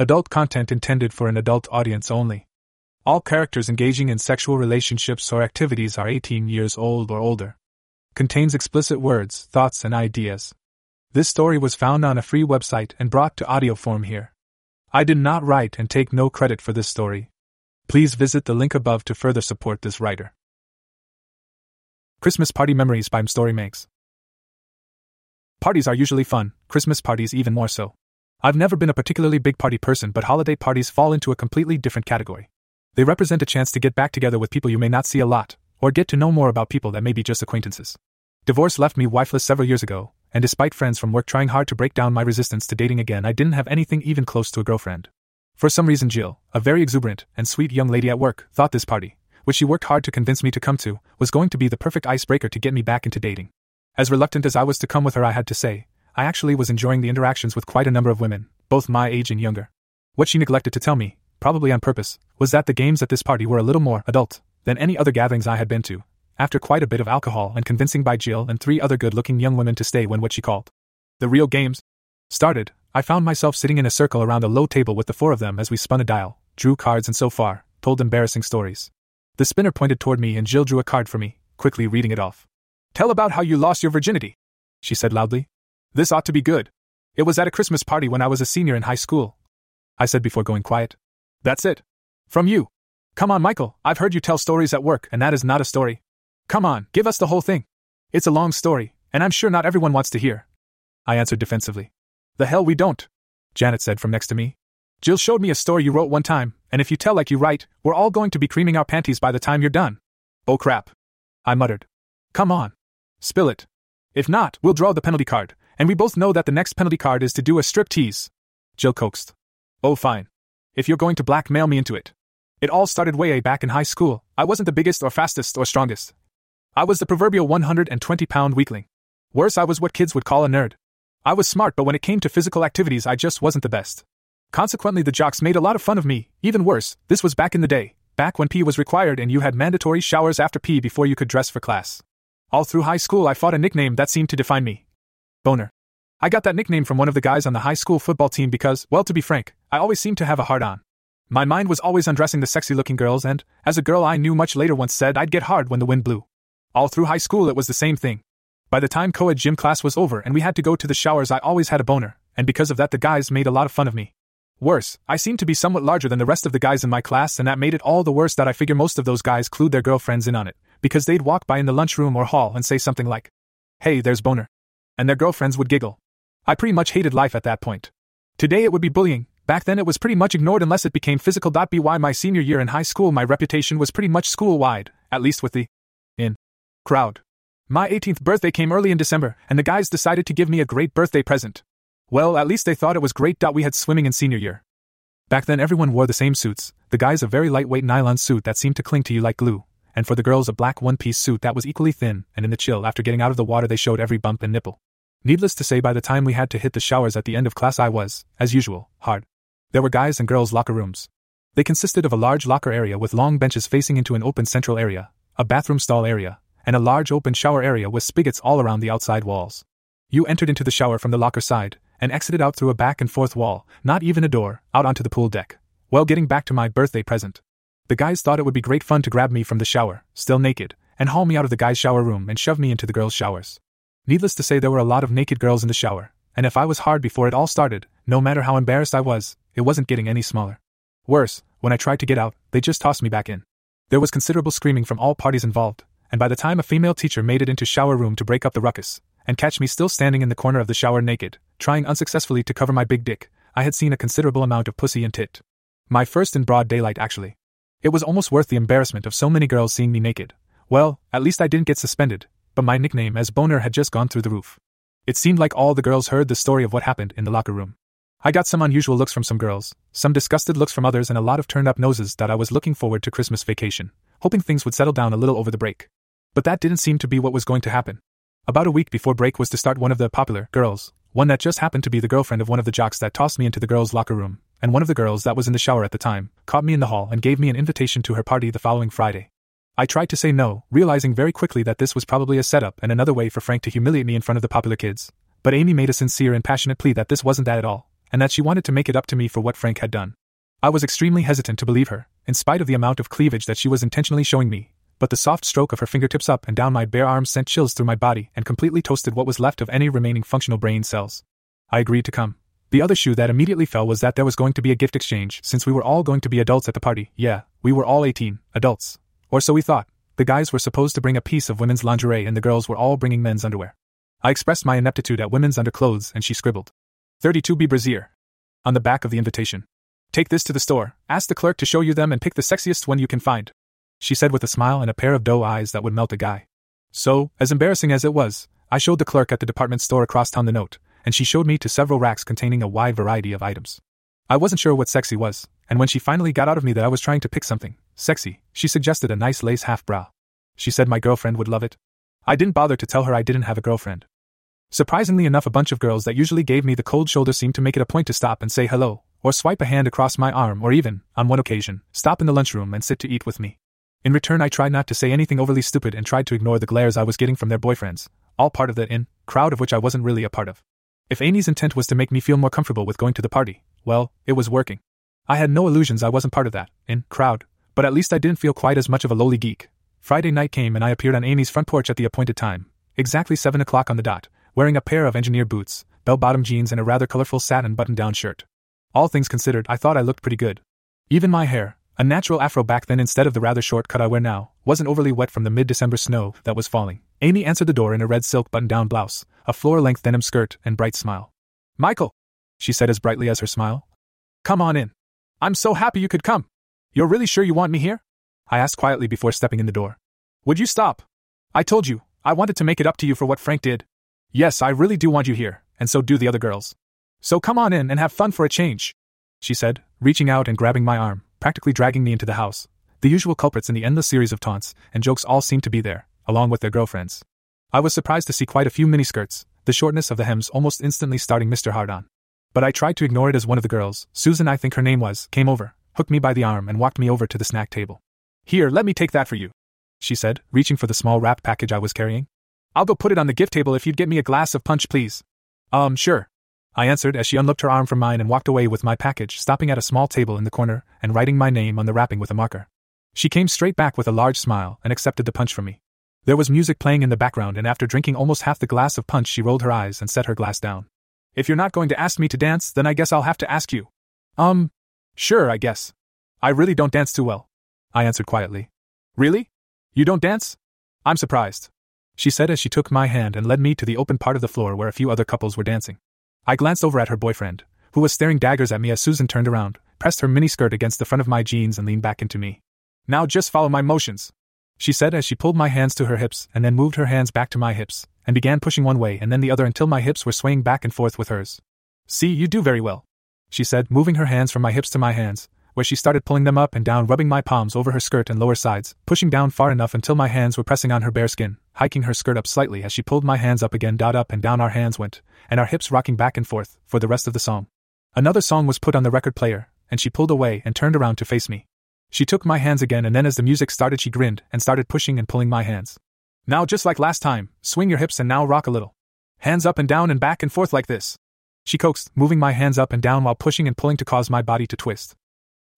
Adult content intended for an adult audience only. All characters engaging in sexual relationships or activities are 18 years old or older. Contains explicit words, thoughts, and ideas. This story was found on a free website and brought to audio form here. I did not write and take no credit for this story. Please visit the link above to further support this writer. Christmas Party Memories by Story Makes. Parties are usually fun, Christmas parties even more so. I've never been a particularly big party person, but holiday parties fall into a completely different category. They represent a chance to get back together with people you may not see a lot, or get to know more about people that may be just acquaintances. Divorce left me wifeless several years ago, and despite friends from work trying hard to break down my resistance to dating again, I didn't have anything even close to a girlfriend. For some reason, Jill, a very exuberant and sweet young lady at work, thought this party, which she worked hard to convince me to come to, was going to be the perfect icebreaker to get me back into dating. As reluctant as I was to come with her, I had to say, I actually was enjoying the interactions with quite a number of women, both my age and younger. What she neglected to tell me, probably on purpose, was that the games at this party were a little more adult than any other gatherings I had been to. After quite a bit of alcohol and convincing by Jill and three other good looking young women to stay when what she called the real games started, I found myself sitting in a circle around a low table with the four of them as we spun a dial, drew cards, and so far, told embarrassing stories. The spinner pointed toward me and Jill drew a card for me, quickly reading it off. Tell about how you lost your virginity, she said loudly. This ought to be good. It was at a Christmas party when I was a senior in high school. I said before going quiet. That's it. From you. Come on, Michael, I've heard you tell stories at work, and that is not a story. Come on, give us the whole thing. It's a long story, and I'm sure not everyone wants to hear. I answered defensively. The hell we don't, Janet said from next to me. Jill showed me a story you wrote one time, and if you tell like you write, we're all going to be creaming our panties by the time you're done. Oh crap. I muttered. Come on. Spill it. If not, we'll draw the penalty card, and we both know that the next penalty card is to do a strip tease. Jill coaxed. Oh, fine. If you're going to blackmail me into it. It all started way back in high school. I wasn't the biggest or fastest or strongest. I was the proverbial 120 pound weakling. Worse, I was what kids would call a nerd. I was smart, but when it came to physical activities, I just wasn't the best. Consequently, the jocks made a lot of fun of me. Even worse, this was back in the day, back when pee was required and you had mandatory showers after pee before you could dress for class. All through high school, I fought a nickname that seemed to define me Boner. I got that nickname from one of the guys on the high school football team because, well, to be frank, I always seemed to have a hard on. My mind was always undressing the sexy looking girls, and, as a girl I knew much later once said, I'd get hard when the wind blew. All through high school, it was the same thing. By the time co ed gym class was over and we had to go to the showers, I always had a boner, and because of that, the guys made a lot of fun of me. Worse, I seemed to be somewhat larger than the rest of the guys in my class, and that made it all the worse that I figure most of those guys clued their girlfriends in on it, because they'd walk by in the lunchroom or hall and say something like, Hey, there's Boner. And their girlfriends would giggle. I pretty much hated life at that point. Today it would be bullying, back then it was pretty much ignored unless it became physical. By my senior year in high school, my reputation was pretty much school wide, at least with the in crowd. My 18th birthday came early in December, and the guys decided to give me a great birthday present. Well, at least they thought it was great. We had swimming in senior year. Back then, everyone wore the same suits, the guys a very lightweight nylon suit that seemed to cling to you like glue, and for the girls, a black one piece suit that was equally thin, and in the chill, after getting out of the water, they showed every bump and nipple. Needless to say, by the time we had to hit the showers at the end of class, I was, as usual, hard. There were guys and girls' locker rooms. They consisted of a large locker area with long benches facing into an open central area, a bathroom stall area, and a large open shower area with spigots all around the outside walls. You entered into the shower from the locker side, and exited out through a back and forth wall, not even a door, out onto the pool deck. Well, getting back to my birthday present. The guys thought it would be great fun to grab me from the shower, still naked, and haul me out of the guys' shower room and shove me into the girls' showers. Needless to say, there were a lot of naked girls in the shower, and if I was hard before it all started, no matter how embarrassed I was, it wasn't getting any smaller. Worse, when I tried to get out, they just tossed me back in. There was considerable screaming from all parties involved, and by the time a female teacher made it into shower room to break up the ruckus, and catch me still standing in the corner of the shower naked, trying unsuccessfully to cover my big dick, I had seen a considerable amount of pussy and tit. My first in broad daylight, actually. It was almost worth the embarrassment of so many girls seeing me naked. Well, at least I didn't get suspended, but my nickname as Boner had just gone through the roof. It seemed like all the girls heard the story of what happened in the locker room. I got some unusual looks from some girls, some disgusted looks from others, and a lot of turned up noses that I was looking forward to Christmas vacation, hoping things would settle down a little over the break. But that didn't seem to be what was going to happen. About a week before break was to start one of the popular girls, one that just happened to be the girlfriend of one of the jocks that tossed me into the girls' locker room, and one of the girls that was in the shower at the time, caught me in the hall and gave me an invitation to her party the following Friday. I tried to say no, realizing very quickly that this was probably a setup and another way for Frank to humiliate me in front of the popular kids. But Amy made a sincere and passionate plea that this wasn't that at all, and that she wanted to make it up to me for what Frank had done. I was extremely hesitant to believe her, in spite of the amount of cleavage that she was intentionally showing me, but the soft stroke of her fingertips up and down my bare arms sent chills through my body and completely toasted what was left of any remaining functional brain cells. I agreed to come. The other shoe that immediately fell was that there was going to be a gift exchange since we were all going to be adults at the party. Yeah, we were all 18, adults. Or so we thought. The guys were supposed to bring a piece of women's lingerie and the girls were all bringing men's underwear. I expressed my ineptitude at women's underclothes and she scribbled 32B Brassiere on the back of the invitation. Take this to the store, ask the clerk to show you them and pick the sexiest one you can find. She said with a smile and a pair of doe eyes that would melt a guy. So, as embarrassing as it was, I showed the clerk at the department store across town the note, and she showed me to several racks containing a wide variety of items. I wasn't sure what sexy was, and when she finally got out of me that I was trying to pick something sexy, she suggested a nice lace half brow. She said my girlfriend would love it. I didn't bother to tell her I didn't have a girlfriend. Surprisingly enough, a bunch of girls that usually gave me the cold shoulder seemed to make it a point to stop and say hello, or swipe a hand across my arm, or even, on one occasion, stop in the lunchroom and sit to eat with me. In return, I tried not to say anything overly stupid and tried to ignore the glares I was getting from their boyfriends, all part of the in crowd of which I wasn't really a part of. If Amy's intent was to make me feel more comfortable with going to the party, well, it was working. I had no illusions I wasn't part of that in crowd, but at least I didn't feel quite as much of a lowly geek. Friday night came and I appeared on Amy's front porch at the appointed time, exactly 7 o'clock on the dot, wearing a pair of engineer boots, bell bottom jeans, and a rather colorful satin button down shirt. All things considered, I thought I looked pretty good. Even my hair, a natural afro back then instead of the rather short cut I wear now, wasn't overly wet from the mid December snow that was falling. Amy answered the door in a red silk button down blouse, a floor length denim skirt, and bright smile. Michael, she said as brightly as her smile. Come on in. I'm so happy you could come. You're really sure you want me here? I asked quietly before stepping in the door. Would you stop? I told you, I wanted to make it up to you for what Frank did. Yes, I really do want you here, and so do the other girls. So come on in and have fun for a change, she said, reaching out and grabbing my arm, practically dragging me into the house. The usual culprits in the endless series of taunts and jokes all seemed to be there, along with their girlfriends. I was surprised to see quite a few miniskirts, the shortness of the hems almost instantly starting Mr. Hard on. But I tried to ignore it as one of the girls, Susan, I think her name was, came over, hooked me by the arm, and walked me over to the snack table. Here, let me take that for you, she said, reaching for the small wrapped package I was carrying. I'll go put it on the gift table if you'd get me a glass of punch, please. Um, sure. I answered as she unlocked her arm from mine and walked away with my package, stopping at a small table in the corner and writing my name on the wrapping with a marker. She came straight back with a large smile and accepted the punch from me. There was music playing in the background, and after drinking almost half the glass of punch, she rolled her eyes and set her glass down. If you're not going to ask me to dance, then I guess I'll have to ask you. Um, sure, I guess. I really don't dance too well. I answered quietly. Really? You don't dance? I'm surprised she said as she took my hand and led me to the open part of the floor where a few other couples were dancing. I glanced over at her boyfriend, who was staring daggers at me as Susan turned around, pressed her miniskirt against the front of my jeans, and leaned back into me. Now just follow my motions, she said as she pulled my hands to her hips and then moved her hands back to my hips, and began pushing one way and then the other until my hips were swaying back and forth with hers. See, you do very well, she said, moving her hands from my hips to my hands, where she started pulling them up and down, rubbing my palms over her skirt and lower sides, pushing down far enough until my hands were pressing on her bare skin, hiking her skirt up slightly as she pulled my hands up again. Dot up and down our hands went, and our hips rocking back and forth for the rest of the song. Another song was put on the record player, and she pulled away and turned around to face me. She took my hands again, and then as the music started, she grinned and started pushing and pulling my hands. Now, just like last time, swing your hips and now rock a little. Hands up and down and back and forth like this. She coaxed, moving my hands up and down while pushing and pulling to cause my body to twist.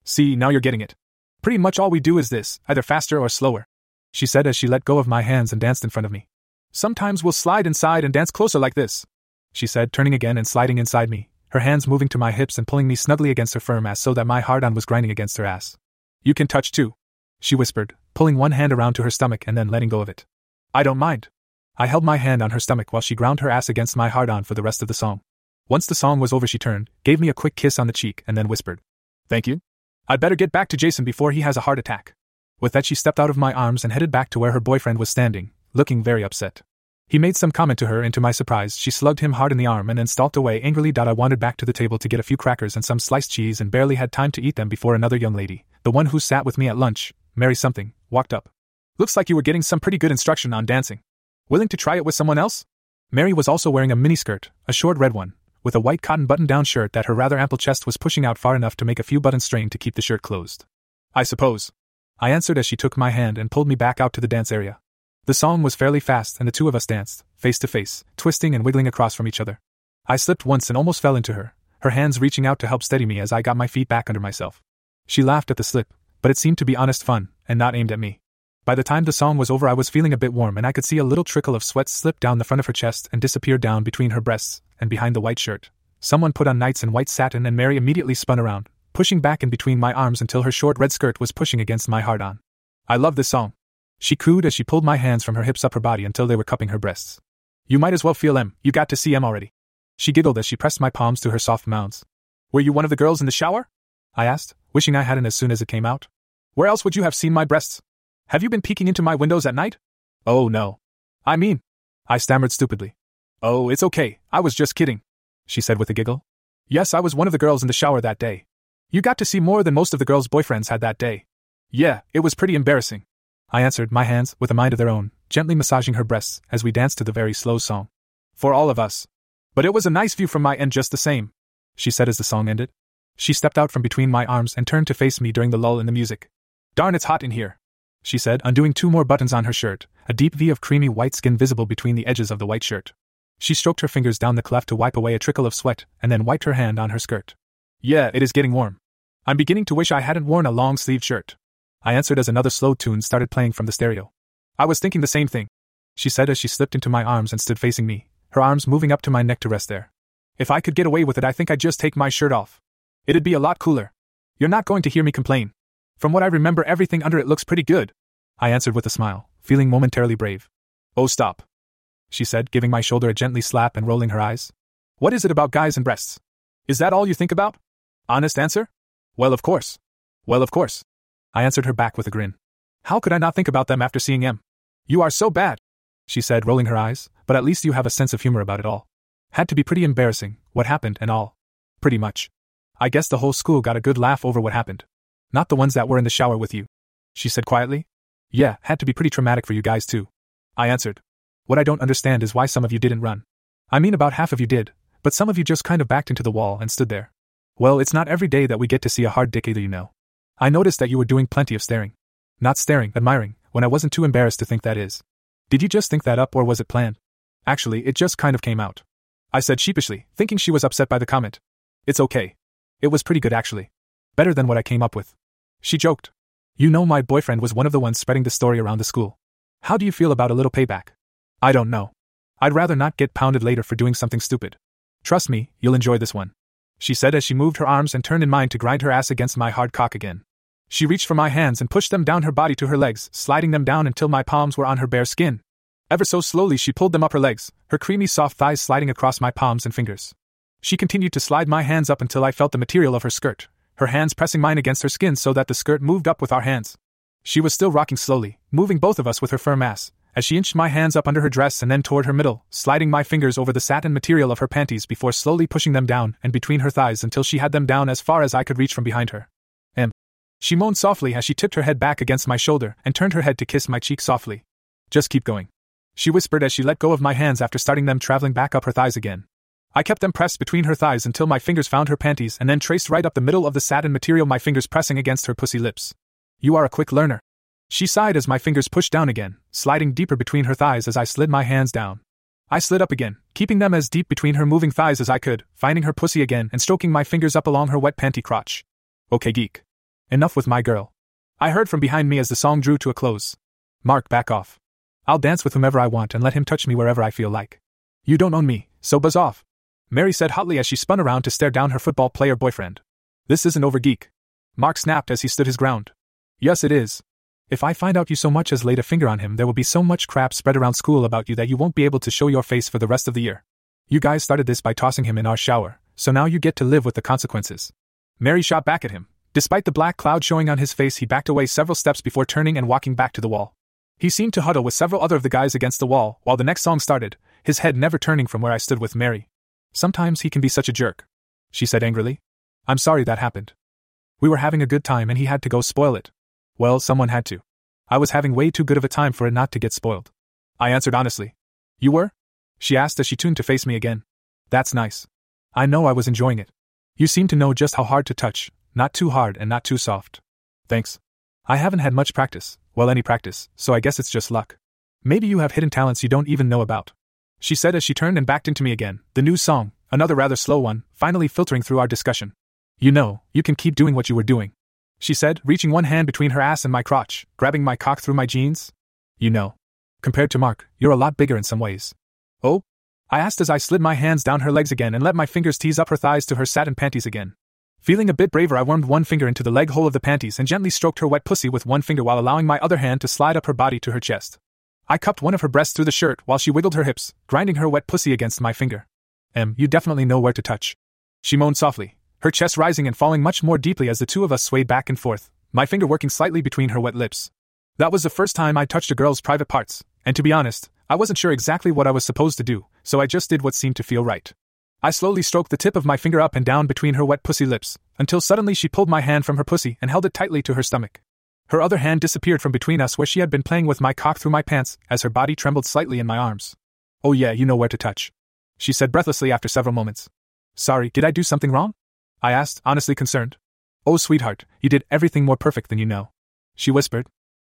See, now you're getting it. Pretty much all we do is this, either faster or slower. She said as she let go of my hands and danced in front of me. Sometimes we'll slide inside and dance closer like this. She said, turning again and sliding inside me, her hands moving to my hips and pulling me snugly against her firm ass so that my hard on was grinding against her ass. You can touch too, she whispered, pulling one hand around to her stomach and then letting go of it. I don't mind. I held my hand on her stomach while she ground her ass against my hard on for the rest of the song. Once the song was over, she turned, gave me a quick kiss on the cheek, and then whispered, Thank you. I'd better get back to Jason before he has a heart attack. With that, she stepped out of my arms and headed back to where her boyfriend was standing, looking very upset. He made some comment to her, and to my surprise, she slugged him hard in the arm and then stalked away angrily. I wandered back to the table to get a few crackers and some sliced cheese and barely had time to eat them before another young lady, the one who sat with me at lunch, Mary something, walked up. Looks like you were getting some pretty good instruction on dancing. Willing to try it with someone else? Mary was also wearing a miniskirt, a short red one, with a white cotton button down shirt that her rather ample chest was pushing out far enough to make a few buttons strain to keep the shirt closed. I suppose. I answered as she took my hand and pulled me back out to the dance area. The song was fairly fast, and the two of us danced, face to face, twisting and wiggling across from each other. I slipped once and almost fell into her, her hands reaching out to help steady me as I got my feet back under myself. She laughed at the slip, but it seemed to be honest fun, and not aimed at me. By the time the song was over, I was feeling a bit warm, and I could see a little trickle of sweat slip down the front of her chest and disappear down between her breasts and behind the white shirt. Someone put on nights in white satin, and Mary immediately spun around, pushing back in between my arms until her short red skirt was pushing against my hard on. I love this song. She cooed as she pulled my hands from her hips up her body until they were cupping her breasts. You might as well feel M, you got to see M already. She giggled as she pressed my palms to her soft mounds. Were you one of the girls in the shower? I asked, wishing I hadn't as soon as it came out. Where else would you have seen my breasts? Have you been peeking into my windows at night? Oh, no. I mean, I stammered stupidly. Oh, it's okay, I was just kidding, she said with a giggle. Yes, I was one of the girls in the shower that day. You got to see more than most of the girls' boyfriends had that day. Yeah, it was pretty embarrassing. I answered, my hands, with a mind of their own, gently massaging her breasts as we danced to the very slow song. For all of us. But it was a nice view from my end just the same, she said as the song ended. She stepped out from between my arms and turned to face me during the lull in the music. Darn, it's hot in here, she said, undoing two more buttons on her shirt, a deep V of creamy white skin visible between the edges of the white shirt. She stroked her fingers down the cleft to wipe away a trickle of sweat and then wiped her hand on her skirt. Yeah, it is getting warm. I'm beginning to wish I hadn't worn a long sleeved shirt. I answered as another slow tune started playing from the stereo. I was thinking the same thing, she said as she slipped into my arms and stood facing me, her arms moving up to my neck to rest there. If I could get away with it, I think I'd just take my shirt off. It'd be a lot cooler. You're not going to hear me complain. From what I remember, everything under it looks pretty good. I answered with a smile, feeling momentarily brave. Oh, stop. She said, giving my shoulder a gently slap and rolling her eyes. What is it about guys and breasts? Is that all you think about? Honest answer? Well, of course. Well, of course. I answered her back with a grin. How could I not think about them after seeing M? You are so bad, she said, rolling her eyes, but at least you have a sense of humor about it all. Had to be pretty embarrassing, what happened and all. Pretty much. I guess the whole school got a good laugh over what happened. Not the ones that were in the shower with you. She said quietly. Yeah, had to be pretty traumatic for you guys too. I answered. What I don't understand is why some of you didn't run. I mean, about half of you did, but some of you just kind of backed into the wall and stood there. Well, it's not every day that we get to see a hard dick either, you know. I noticed that you were doing plenty of staring. Not staring, admiring, when I wasn't too embarrassed to think that is. Did you just think that up or was it planned? Actually, it just kind of came out. I said sheepishly, thinking she was upset by the comment. It's okay. It was pretty good actually. Better than what I came up with. She joked. You know, my boyfriend was one of the ones spreading the story around the school. How do you feel about a little payback? I don't know. I'd rather not get pounded later for doing something stupid. Trust me, you'll enjoy this one. She said as she moved her arms and turned in mine to grind her ass against my hard cock again. She reached for my hands and pushed them down her body to her legs, sliding them down until my palms were on her bare skin. Ever so slowly, she pulled them up her legs, her creamy soft thighs sliding across my palms and fingers. She continued to slide my hands up until I felt the material of her skirt, her hands pressing mine against her skin so that the skirt moved up with our hands. She was still rocking slowly, moving both of us with her firm ass, as she inched my hands up under her dress and then toward her middle, sliding my fingers over the satin material of her panties before slowly pushing them down and between her thighs until she had them down as far as I could reach from behind her. M. She moaned softly as she tipped her head back against my shoulder and turned her head to kiss my cheek softly. Just keep going. She whispered as she let go of my hands after starting them traveling back up her thighs again. I kept them pressed between her thighs until my fingers found her panties and then traced right up the middle of the satin material, my fingers pressing against her pussy lips. You are a quick learner. She sighed as my fingers pushed down again, sliding deeper between her thighs as I slid my hands down. I slid up again, keeping them as deep between her moving thighs as I could, finding her pussy again and stroking my fingers up along her wet panty crotch. Okay, geek. Enough with my girl. I heard from behind me as the song drew to a close. Mark, back off. I'll dance with whomever I want and let him touch me wherever I feel like. You don't own me, so buzz off. Mary said hotly as she spun around to stare down her football player boyfriend. This isn't over, geek. Mark snapped as he stood his ground. Yes, it is. If I find out you so much as laid a finger on him, there will be so much crap spread around school about you that you won't be able to show your face for the rest of the year. You guys started this by tossing him in our shower, so now you get to live with the consequences. Mary shot back at him, Despite the black cloud showing on his face, he backed away several steps before turning and walking back to the wall. He seemed to huddle with several other of the guys against the wall while the next song started, his head never turning from where I stood with Mary. Sometimes he can be such a jerk, she said angrily. I'm sorry that happened. We were having a good time and he had to go spoil it. Well, someone had to. I was having way too good of a time for it not to get spoiled. I answered honestly. You were? She asked as she tuned to face me again. That's nice. I know I was enjoying it. You seem to know just how hard to touch, not too hard and not too soft. Thanks. I haven't had much practice, well, any practice, so I guess it's just luck. Maybe you have hidden talents you don't even know about. She said as she turned and backed into me again, the new song, another rather slow one, finally filtering through our discussion. You know, you can keep doing what you were doing. She said, reaching one hand between her ass and my crotch, grabbing my cock through my jeans. You know. Compared to Mark, you're a lot bigger in some ways. Oh? I asked as I slid my hands down her legs again and let my fingers tease up her thighs to her satin panties again. Feeling a bit braver, I wormed one finger into the leg hole of the panties and gently stroked her wet pussy with one finger while allowing my other hand to slide up her body to her chest. I cupped one of her breasts through the shirt while she wiggled her hips, grinding her wet pussy against my finger. Em, you definitely know where to touch. She moaned softly, her chest rising and falling much more deeply as the two of us swayed back and forth, my finger working slightly between her wet lips. That was the first time I touched a girl's private parts, and to be honest, I wasn't sure exactly what I was supposed to do, so I just did what seemed to feel right. I slowly stroked the tip of my finger up and down between her wet pussy lips, until suddenly she pulled my hand from her pussy and held it tightly to her stomach. Her other hand disappeared from between us where she had been playing with my cock through my pants as her body trembled slightly in my arms. Oh, yeah, you know where to touch. She said breathlessly after several moments. Sorry, did I do something wrong? I asked, honestly concerned. Oh, sweetheart, you did everything more perfect than you know. She whispered.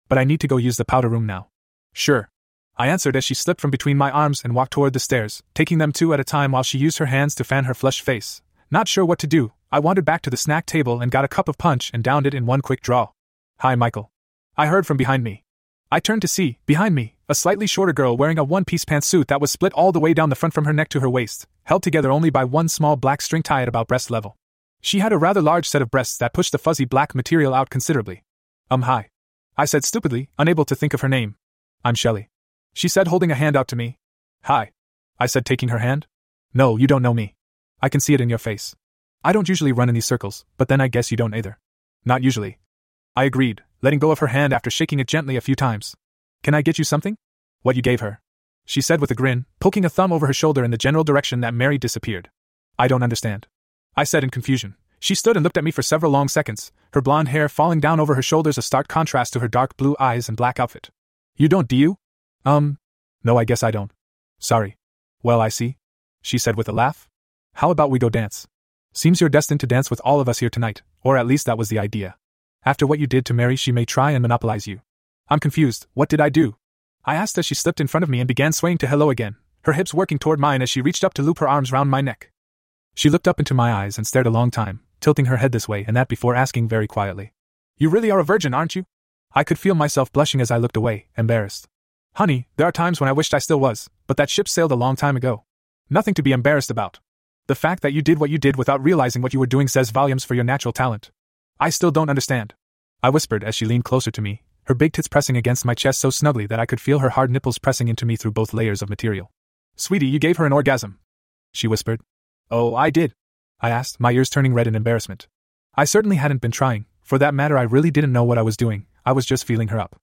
But I need to go use the powder room now. Sure. I answered as she slipped from between my arms and walked toward the stairs, taking them two at a time while she used her hands to fan her flushed face. Not sure what to do, I wandered back to the snack table and got a cup of punch and downed it in one quick draw. Hi, Michael. I heard from behind me. I turned to see, behind me, a slightly shorter girl wearing a one piece pantsuit that was split all the way down the front from her neck to her waist, held together only by one small black string tie at about breast level. She had a rather large set of breasts that pushed the fuzzy black material out considerably. Um, hi. I said stupidly, unable to think of her name. I'm Shelley. She said, holding a hand out to me. Hi. I said, taking her hand. No, you don't know me. I can see it in your face. I don't usually run in these circles, but then I guess you don't either. Not usually. I agreed, letting go of her hand after shaking it gently a few times. Can I get you something? What you gave her. She said with a grin, poking a thumb over her shoulder in the general direction that Mary disappeared. I don't understand. I said in confusion. She stood and looked at me for several long seconds, her blonde hair falling down over her shoulders a stark contrast to her dark blue eyes and black outfit. You don't, do you? Um, no, I guess I don't. Sorry. Well, I see. She said with a laugh. How about we go dance? Seems you're destined to dance with all of us here tonight, or at least that was the idea. After what you did to Mary, she may try and monopolize you. I'm confused. What did I do? I asked as she slipped in front of me and began swaying to hello again, her hips working toward mine as she reached up to loop her arms round my neck. She looked up into my eyes and stared a long time, tilting her head this way and that before asking very quietly, You really are a virgin, aren't you? I could feel myself blushing as I looked away, embarrassed. Honey, there are times when I wished I still was, but that ship sailed a long time ago. Nothing to be embarrassed about. The fact that you did what you did without realizing what you were doing says volumes for your natural talent. I still don't understand. I whispered as she leaned closer to me, her big tits pressing against my chest so snugly that I could feel her hard nipples pressing into me through both layers of material. Sweetie, you gave her an orgasm. She whispered. Oh, I did. I asked, my ears turning red in embarrassment. I certainly hadn't been trying. For that matter, I really didn't know what I was doing. I was just feeling her up.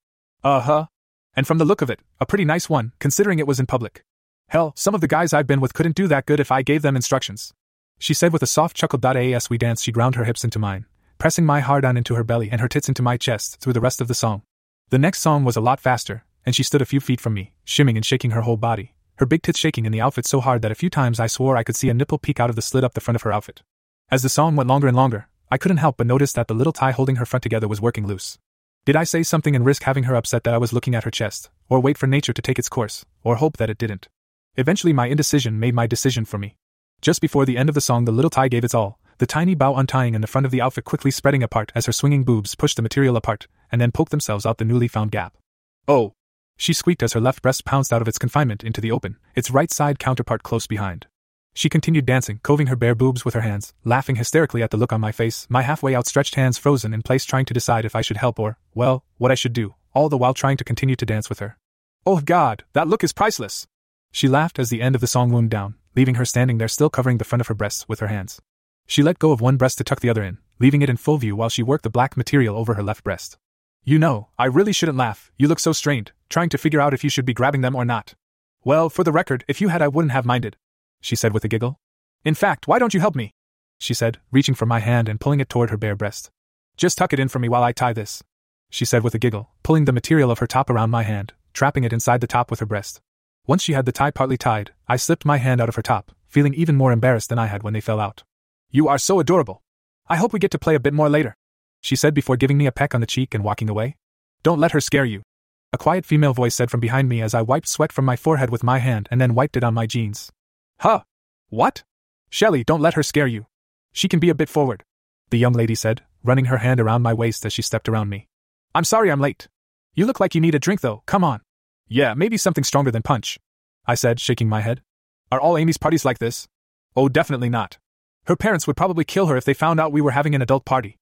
Uh huh, and from the look of it, a pretty nice one, considering it was in public. Hell, some of the guys I've been with couldn't do that good if I gave them instructions. She said with a soft chuckle. As we danced, she ground her hips into mine, pressing my hard on into her belly and her tits into my chest through the rest of the song. The next song was a lot faster, and she stood a few feet from me, shimming and shaking her whole body, her big tits shaking in the outfit so hard that a few times I swore I could see a nipple peek out of the slit up the front of her outfit. As the song went longer and longer, I couldn't help but notice that the little tie holding her front together was working loose. Did I say something and risk having her upset that I was looking at her chest, or wait for nature to take its course, or hope that it didn't? Eventually, my indecision made my decision for me. Just before the end of the song, the little tie gave its all, the tiny bow untying in the front of the outfit quickly spreading apart as her swinging boobs pushed the material apart, and then poked themselves out the newly found gap. Oh! She squeaked as her left breast pounced out of its confinement into the open, its right side counterpart close behind. She continued dancing, coving her bare boobs with her hands, laughing hysterically at the look on my face, my halfway outstretched hands frozen in place, trying to decide if I should help or, well, what I should do, all the while trying to continue to dance with her. Oh God, that look is priceless! She laughed as the end of the song wound down, leaving her standing there still covering the front of her breasts with her hands. She let go of one breast to tuck the other in, leaving it in full view while she worked the black material over her left breast. You know, I really shouldn't laugh, you look so strained, trying to figure out if you should be grabbing them or not. Well, for the record, if you had, I wouldn't have minded she said with a giggle. In fact, why don't you help me? she said, reaching for my hand and pulling it toward her bare breast. Just tuck it in for me while I tie this, she said with a giggle, pulling the material of her top around my hand, trapping it inside the top with her breast. Once she had the tie partly tied, I slipped my hand out of her top, feeling even more embarrassed than I had when they fell out. You are so adorable. I hope we get to play a bit more later, she said before giving me a peck on the cheek and walking away. Don't let her scare you. A quiet female voice said from behind me as I wiped sweat from my forehead with my hand and then wiped it on my jeans. Huh? What? Shelley, don't let her scare you. She can be a bit forward, the young lady said, running her hand around my waist as she stepped around me. I'm sorry I'm late. You look like you need a drink though, come on. Yeah, maybe something stronger than punch. I said, shaking my head. Are all Amy's parties like this? Oh, definitely not. Her parents would probably kill her if they found out we were having an adult party.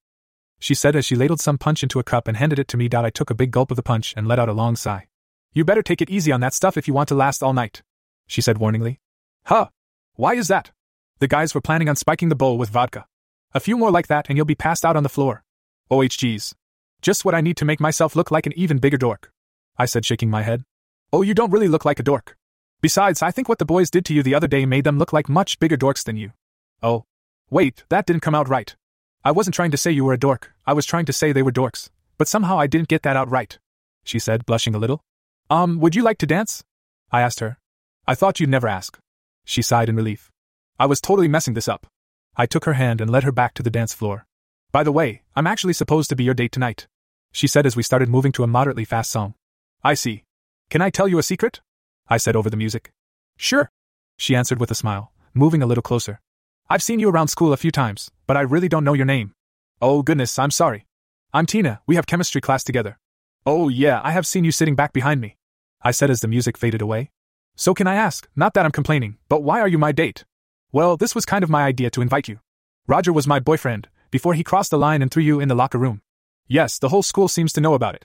She said as she ladled some punch into a cup and handed it to me. I took a big gulp of the punch and let out a long sigh. You better take it easy on that stuff if you want to last all night, she said warningly. Huh? Why is that? The guys were planning on spiking the bowl with vodka. A few more like that and you'll be passed out on the floor. OHGs. Just what I need to make myself look like an even bigger dork. I said, shaking my head. Oh, you don't really look like a dork. Besides, I think what the boys did to you the other day made them look like much bigger dorks than you. Oh. Wait, that didn't come out right. I wasn't trying to say you were a dork, I was trying to say they were dorks. But somehow I didn't get that out right. She said, blushing a little. Um, would you like to dance? I asked her. I thought you'd never ask. She sighed in relief. I was totally messing this up. I took her hand and led her back to the dance floor. By the way, I'm actually supposed to be your date tonight. She said as we started moving to a moderately fast song. I see. Can I tell you a secret? I said over the music. Sure. She answered with a smile, moving a little closer. I've seen you around school a few times, but I really don't know your name. Oh goodness, I'm sorry. I'm Tina, we have chemistry class together. Oh yeah, I have seen you sitting back behind me. I said as the music faded away. So can I ask, not that I'm complaining, but why are you my date? Well, this was kind of my idea to invite you. Roger was my boyfriend, before he crossed the line and threw you in the locker room. Yes, the whole school seems to know about it.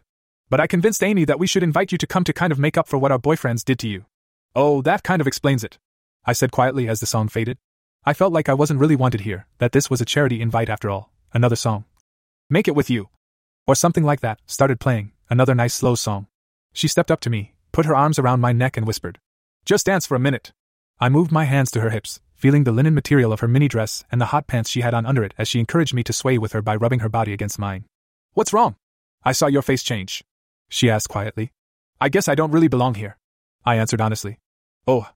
But I convinced Amy that we should invite you to come to kind of make up for what our boyfriends did to you. Oh, that kind of explains it. I said quietly as the song faded. I felt like I wasn't really wanted here, that this was a charity invite after all. Another song. Make it with you. Or something like that, started playing, another nice slow song. She stepped up to me, put her arms around my neck, and whispered, Just dance for a minute. I moved my hands to her hips, feeling the linen material of her mini dress and the hot pants she had on under it as she encouraged me to sway with her by rubbing her body against mine. What's wrong? I saw your face change. She asked quietly. I guess I don't really belong here. I answered honestly. Oh.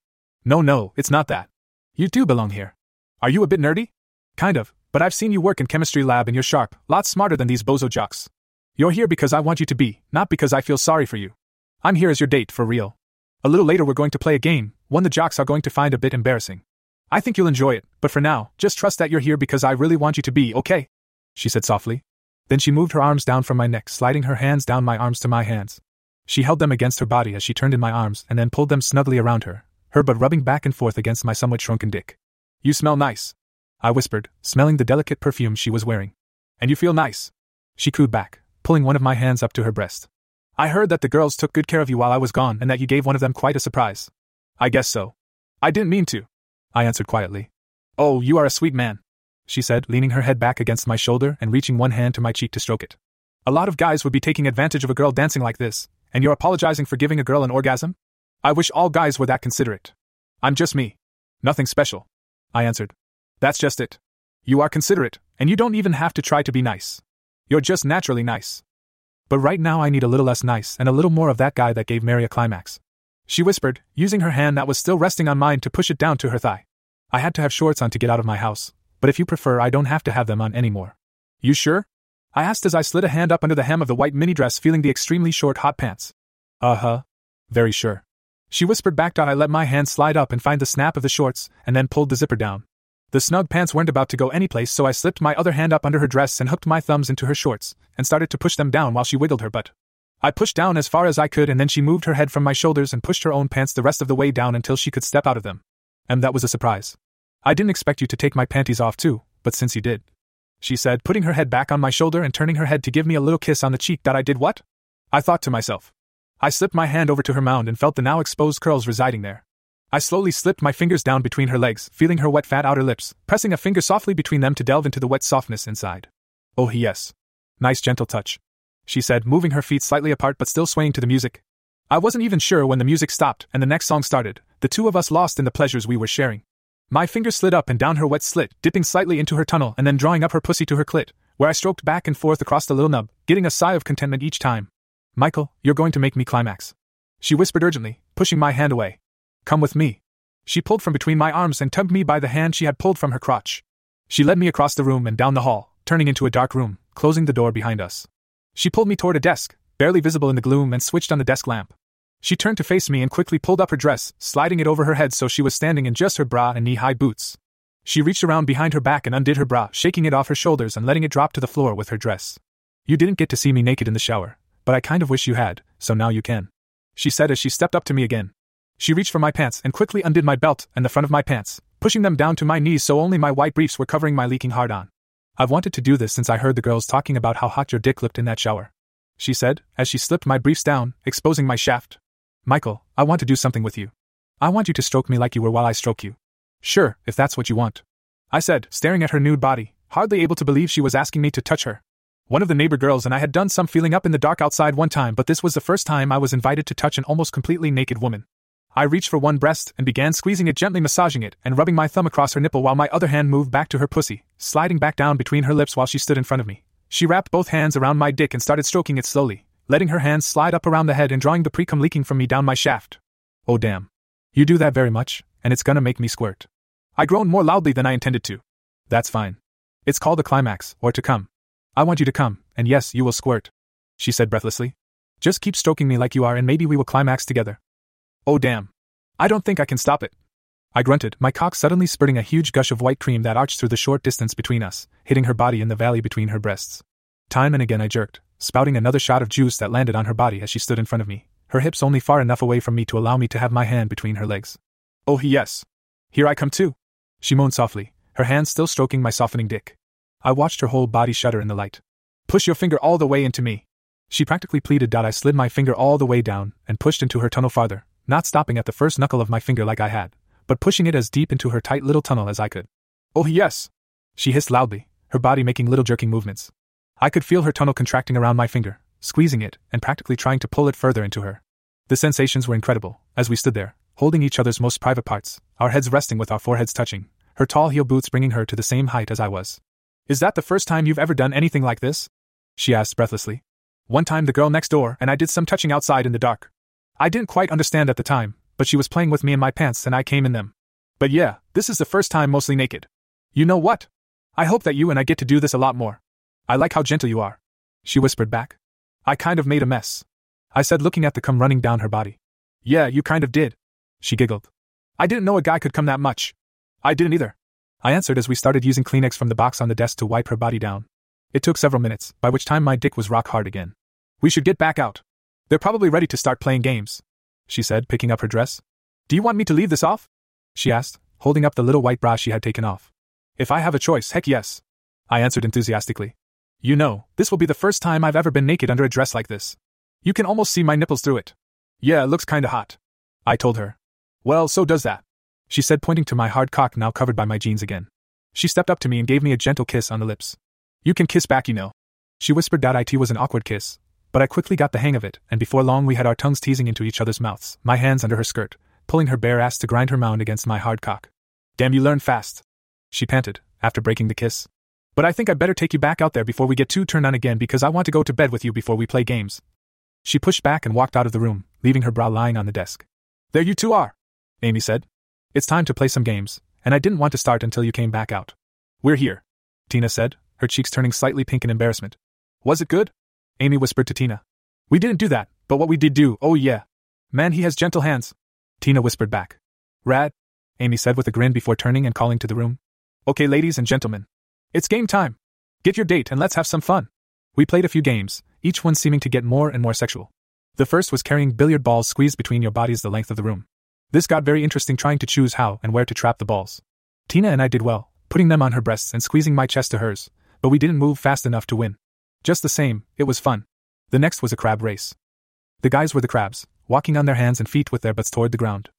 No, no, it's not that. You do belong here. Are you a bit nerdy? Kind of, but I've seen you work in chemistry lab and you're sharp, lots smarter than these bozo jocks. You're here because I want you to be, not because I feel sorry for you. I'm here as your date, for real. A little later, we're going to play a game, one the jocks are going to find a bit embarrassing. I think you'll enjoy it, but for now, just trust that you're here because I really want you to be, okay? She said softly. Then she moved her arms down from my neck, sliding her hands down my arms to my hands. She held them against her body as she turned in my arms and then pulled them snugly around her, her butt rubbing back and forth against my somewhat shrunken dick. You smell nice. I whispered, smelling the delicate perfume she was wearing. And you feel nice. She cooed back, pulling one of my hands up to her breast. I heard that the girls took good care of you while I was gone and that you gave one of them quite a surprise. I guess so. I didn't mean to. I answered quietly. Oh, you are a sweet man, she said, leaning her head back against my shoulder and reaching one hand to my cheek to stroke it. A lot of guys would be taking advantage of a girl dancing like this, and you're apologizing for giving a girl an orgasm? I wish all guys were that considerate. I'm just me. Nothing special. I answered. That's just it. You are considerate, and you don't even have to try to be nice. You're just naturally nice. But right now I need a little less nice and a little more of that guy that gave Mary a climax. She whispered, using her hand that was still resting on mine to push it down to her thigh. I had to have shorts on to get out of my house, but if you prefer, I don't have to have them on anymore. You sure? I asked as I slid a hand up under the hem of the white mini dress, feeling the extremely short hot pants. Uh huh. Very sure. She whispered back. I let my hand slide up and find the snap of the shorts, and then pulled the zipper down. The snug pants weren't about to go anyplace, so I slipped my other hand up under her dress and hooked my thumbs into her shorts, and started to push them down while she wiggled her butt. I pushed down as far as I could, and then she moved her head from my shoulders and pushed her own pants the rest of the way down until she could step out of them. And that was a surprise. I didn't expect you to take my panties off too, but since you did. She said, putting her head back on my shoulder and turning her head to give me a little kiss on the cheek that I did what? I thought to myself. I slipped my hand over to her mound and felt the now exposed curls residing there. I slowly slipped my fingers down between her legs, feeling her wet fat outer lips, pressing a finger softly between them to delve into the wet softness inside. Oh, yes. Nice gentle touch. She said, moving her feet slightly apart but still swaying to the music. I wasn't even sure when the music stopped and the next song started, the two of us lost in the pleasures we were sharing. My finger slid up and down her wet slit, dipping slightly into her tunnel and then drawing up her pussy to her clit, where I stroked back and forth across the little nub, getting a sigh of contentment each time. Michael, you're going to make me climax. She whispered urgently, pushing my hand away. Come with me. She pulled from between my arms and tugged me by the hand she had pulled from her crotch. She led me across the room and down the hall, turning into a dark room, closing the door behind us. She pulled me toward a desk, barely visible in the gloom, and switched on the desk lamp. She turned to face me and quickly pulled up her dress, sliding it over her head so she was standing in just her bra and knee high boots. She reached around behind her back and undid her bra, shaking it off her shoulders and letting it drop to the floor with her dress. You didn't get to see me naked in the shower, but I kind of wish you had, so now you can. She said as she stepped up to me again. She reached for my pants and quickly undid my belt and the front of my pants, pushing them down to my knees so only my white briefs were covering my leaking hard on. I've wanted to do this since I heard the girls talking about how hot your dick looked in that shower. She said, as she slipped my briefs down, exposing my shaft. Michael, I want to do something with you. I want you to stroke me like you were while I stroke you. Sure, if that's what you want. I said, staring at her nude body, hardly able to believe she was asking me to touch her. One of the neighbor girls and I had done some feeling up in the dark outside one time, but this was the first time I was invited to touch an almost completely naked woman. I reached for one breast and began squeezing it, gently massaging it, and rubbing my thumb across her nipple while my other hand moved back to her pussy, sliding back down between her lips while she stood in front of me. She wrapped both hands around my dick and started stroking it slowly, letting her hands slide up around the head and drawing the precum leaking from me down my shaft. Oh damn. You do that very much, and it's gonna make me squirt. I groaned more loudly than I intended to. That's fine. It's called a climax, or to come. I want you to come, and yes, you will squirt. She said breathlessly. Just keep stroking me like you are, and maybe we will climax together. Oh damn. I don't think I can stop it. I grunted, my cock suddenly spurting a huge gush of white cream that arched through the short distance between us, hitting her body in the valley between her breasts. Time and again I jerked, spouting another shot of juice that landed on her body as she stood in front of me, her hips only far enough away from me to allow me to have my hand between her legs. Oh, yes. Here I come too. She moaned softly, her hand still stroking my softening dick. I watched her whole body shudder in the light. Push your finger all the way into me. She practically pleaded. I slid my finger all the way down and pushed into her tunnel farther, not stopping at the first knuckle of my finger like I had, but pushing it as deep into her tight little tunnel as I could. Oh, yes! She hissed loudly, her body making little jerking movements. I could feel her tunnel contracting around my finger, squeezing it, and practically trying to pull it further into her. The sensations were incredible, as we stood there, holding each other's most private parts, our heads resting with our foreheads touching, her tall heel boots bringing her to the same height as I was. Is that the first time you've ever done anything like this? She asked breathlessly. One time the girl next door and I did some touching outside in the dark. I didn't quite understand at the time, but she was playing with me in my pants and I came in them. But yeah, this is the first time mostly naked. You know what? I hope that you and I get to do this a lot more. I like how gentle you are. She whispered back. I kind of made a mess. I said, looking at the cum running down her body. Yeah, you kind of did. She giggled. I didn't know a guy could come that much. I didn't either. I answered as we started using Kleenex from the box on the desk to wipe her body down. It took several minutes, by which time my dick was rock hard again. We should get back out. They're probably ready to start playing games, she said, picking up her dress. Do you want me to leave this off? She asked, holding up the little white bra she had taken off. If I have a choice, heck yes. I answered enthusiastically. You know, this will be the first time I've ever been naked under a dress like this. You can almost see my nipples through it. Yeah, it looks kinda hot. I told her. Well, so does that she said, pointing to my hard cock now covered by my jeans again. She stepped up to me and gave me a gentle kiss on the lips. You can kiss back, you know. She whispered that it was an awkward kiss, but I quickly got the hang of it, and before long we had our tongues teasing into each other's mouths, my hands under her skirt, pulling her bare ass to grind her mound against my hard cock. Damn, you learn fast. She panted, after breaking the kiss. But I think I'd better take you back out there before we get too turned on again because I want to go to bed with you before we play games. She pushed back and walked out of the room, leaving her bra lying on the desk. There you two are, Amy said, it's time to play some games, and I didn't want to start until you came back out. We're here, Tina said, her cheeks turning slightly pink in embarrassment. Was it good? Amy whispered to Tina. We didn't do that, but what we did do, oh yeah. Man, he has gentle hands. Tina whispered back. Rad, Amy said with a grin before turning and calling to the room. Okay, ladies and gentlemen. It's game time. Get your date and let's have some fun. We played a few games, each one seeming to get more and more sexual. The first was carrying billiard balls squeezed between your bodies the length of the room. This got very interesting trying to choose how and where to trap the balls. Tina and I did well, putting them on her breasts and squeezing my chest to hers, but we didn't move fast enough to win. Just the same, it was fun. The next was a crab race. The guys were the crabs, walking on their hands and feet with their butts toward the ground.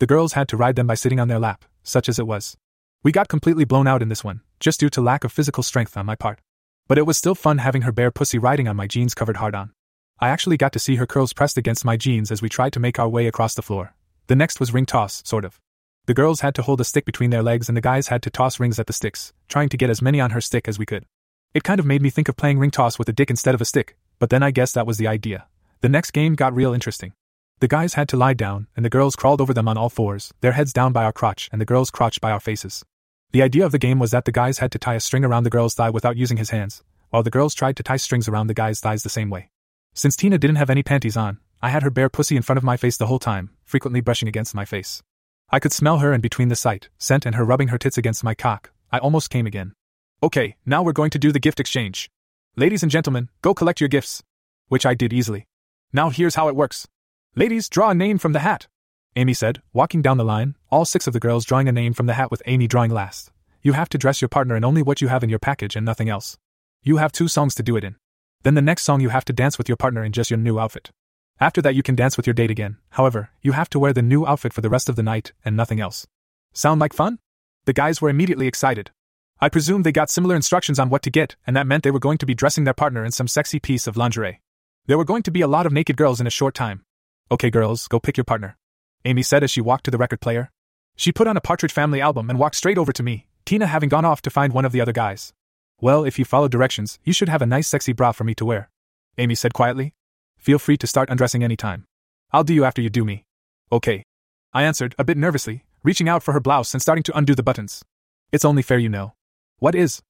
The girls had to ride them by sitting on their lap, such as it was. We got completely blown out in this one, just due to lack of physical strength on my part. But it was still fun having her bare pussy riding on my jeans covered hard on. I actually got to see her curls pressed against my jeans as we tried to make our way across the floor. The next was ring toss, sort of. The girls had to hold a stick between their legs and the guys had to toss rings at the sticks, trying to get as many on her stick as we could. It kind of made me think of playing ring toss with a dick instead of a stick, but then I guess that was the idea. The next game got real interesting. The guys had to lie down, and the girls crawled over them on all fours, their heads down by our crotch and the girls' crotch by our faces. The idea of the game was that the guys had to tie a string around the girl's thigh without using his hands, while the girls tried to tie strings around the guy's thighs the same way. Since Tina didn't have any panties on, I had her bare pussy in front of my face the whole time, frequently brushing against my face. I could smell her and between the sight, scent, and her rubbing her tits against my cock, I almost came again. Okay, now we're going to do the gift exchange. Ladies and gentlemen, go collect your gifts. Which I did easily. Now here's how it works. Ladies, draw a name from the hat. Amy said, walking down the line, all six of the girls drawing a name from the hat with Amy drawing last. You have to dress your partner in only what you have in your package and nothing else. You have two songs to do it in. Then the next song you have to dance with your partner in just your new outfit. After that, you can dance with your date again. However, you have to wear the new outfit for the rest of the night and nothing else. Sound like fun? The guys were immediately excited. I presume they got similar instructions on what to get, and that meant they were going to be dressing their partner in some sexy piece of lingerie. There were going to be a lot of naked girls in a short time. Okay, girls, go pick your partner. Amy said as she walked to the record player. She put on a Partridge Family album and walked straight over to me, Tina having gone off to find one of the other guys. Well, if you follow directions, you should have a nice sexy bra for me to wear. Amy said quietly. Feel free to start undressing any time. I'll do you after you do me. Okay. I answered, a bit nervously, reaching out for her blouse and starting to undo the buttons. It's only fair you know. What is?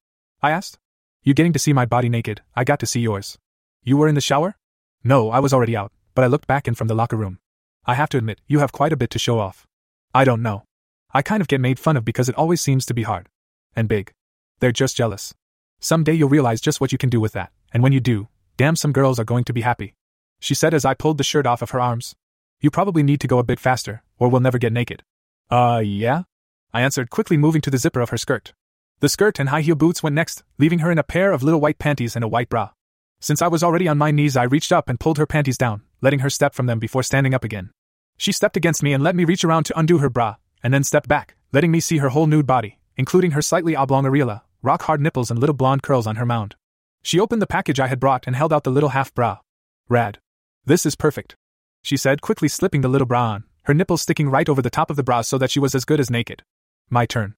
I asked. You getting to see my body naked, I got to see yours. You were in the shower? No, I was already out, but I looked back in from the locker room. I have to admit, you have quite a bit to show off. I don't know. I kind of get made fun of because it always seems to be hard. And big. They're just jealous. Someday you'll realize just what you can do with that, and when you do, damn, some girls are going to be happy she said as I pulled the shirt off of her arms. You probably need to go a bit faster, or we'll never get naked. Uh, yeah? I answered, quickly moving to the zipper of her skirt. The skirt and high heel boots went next, leaving her in a pair of little white panties and a white bra. Since I was already on my knees, I reached up and pulled her panties down, letting her step from them before standing up again. She stepped against me and let me reach around to undo her bra, and then stepped back, letting me see her whole nude body, including her slightly oblong areola, rock hard nipples, and little blonde curls on her mound. She opened the package I had brought and held out the little half bra. Rad. This is perfect. She said, quickly slipping the little bra on, her nipples sticking right over the top of the bra so that she was as good as naked. My turn.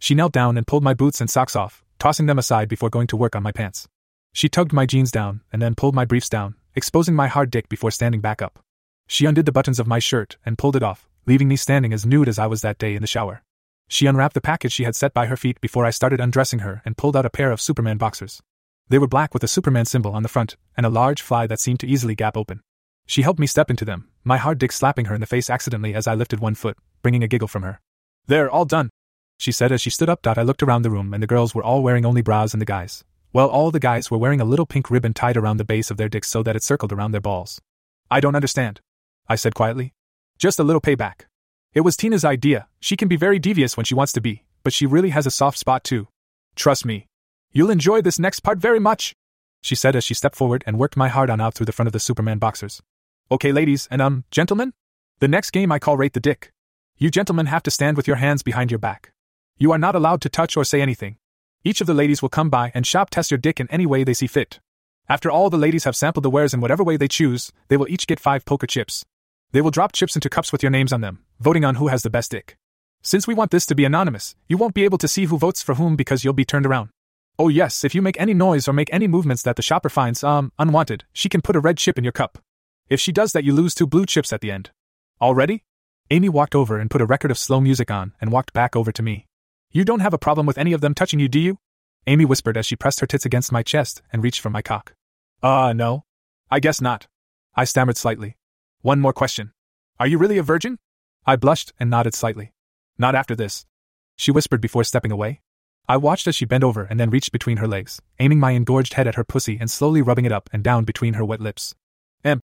She knelt down and pulled my boots and socks off, tossing them aside before going to work on my pants. She tugged my jeans down and then pulled my briefs down, exposing my hard dick before standing back up. She undid the buttons of my shirt and pulled it off, leaving me standing as nude as I was that day in the shower. She unwrapped the package she had set by her feet before I started undressing her and pulled out a pair of Superman boxers. They were black with a Superman symbol on the front, and a large fly that seemed to easily gap open. She helped me step into them, my hard dick slapping her in the face accidentally as I lifted one foot, bringing a giggle from her. They're all done, she said as she stood up. I looked around the room, and the girls were all wearing only bras and the guys. Well, all the guys were wearing a little pink ribbon tied around the base of their dicks so that it circled around their balls. I don't understand, I said quietly. Just a little payback. It was Tina's idea. She can be very devious when she wants to be, but she really has a soft spot too. Trust me, You'll enjoy this next part very much, she said as she stepped forward and worked my hard on out through the front of the Superman boxers. Okay, ladies and um, gentlemen? The next game I call Rate the Dick. You gentlemen have to stand with your hands behind your back. You are not allowed to touch or say anything. Each of the ladies will come by and shop test your dick in any way they see fit. After all the ladies have sampled the wares in whatever way they choose, they will each get five poker chips. They will drop chips into cups with your names on them, voting on who has the best dick. Since we want this to be anonymous, you won't be able to see who votes for whom because you'll be turned around. Oh, yes, if you make any noise or make any movements that the shopper finds, um, unwanted, she can put a red chip in your cup. If she does that, you lose two blue chips at the end. All ready? Amy walked over and put a record of slow music on and walked back over to me. You don't have a problem with any of them touching you, do you? Amy whispered as she pressed her tits against my chest and reached for my cock. Uh, no. I guess not. I stammered slightly. One more question. Are you really a virgin? I blushed and nodded slightly. Not after this. She whispered before stepping away. I watched as she bent over and then reached between her legs, aiming my engorged head at her pussy and slowly rubbing it up and down between her wet lips. Em.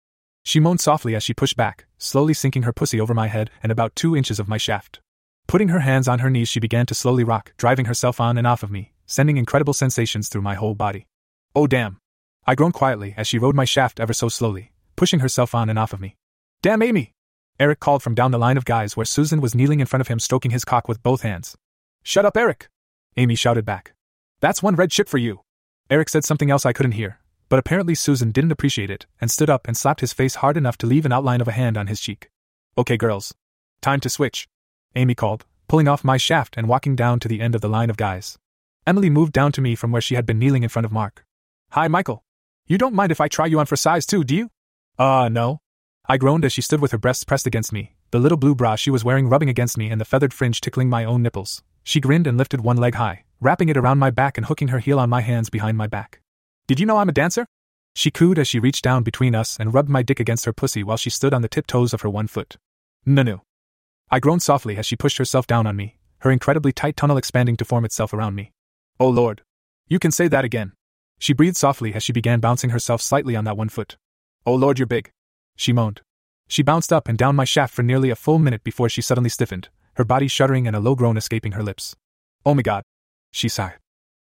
She moaned softly as she pushed back, slowly sinking her pussy over my head and about two inches of my shaft. Putting her hands on her knees, she began to slowly rock, driving herself on and off of me, sending incredible sensations through my whole body. Oh damn! I groaned quietly as she rode my shaft ever so slowly, pushing herself on and off of me. Damn Amy! Eric called from down the line of guys where Susan was kneeling in front of him, stroking his cock with both hands. Shut up, Eric! Amy shouted back. That's one red chip for you. Eric said something else I couldn't hear, but apparently Susan didn't appreciate it and stood up and slapped his face hard enough to leave an outline of a hand on his cheek. Okay, girls. Time to switch. Amy called, pulling off my shaft and walking down to the end of the line of guys. Emily moved down to me from where she had been kneeling in front of Mark. Hi, Michael. You don't mind if I try you on for size too, do you? Uh, no. I groaned as she stood with her breasts pressed against me, the little blue bra she was wearing rubbing against me and the feathered fringe tickling my own nipples. She grinned and lifted one leg high, wrapping it around my back and hooking her heel on my hands behind my back. Did you know I'm a dancer? She cooed as she reached down between us and rubbed my dick against her pussy while she stood on the tiptoes of her one foot. No. I groaned softly as she pushed herself down on me, her incredibly tight tunnel expanding to form itself around me. Oh lord. You can say that again. She breathed softly as she began bouncing herself slightly on that one foot. Oh lord, you're big. She moaned. She bounced up and down my shaft for nearly a full minute before she suddenly stiffened, her body shuddering and a low groan escaping her lips. Oh my god. She sighed.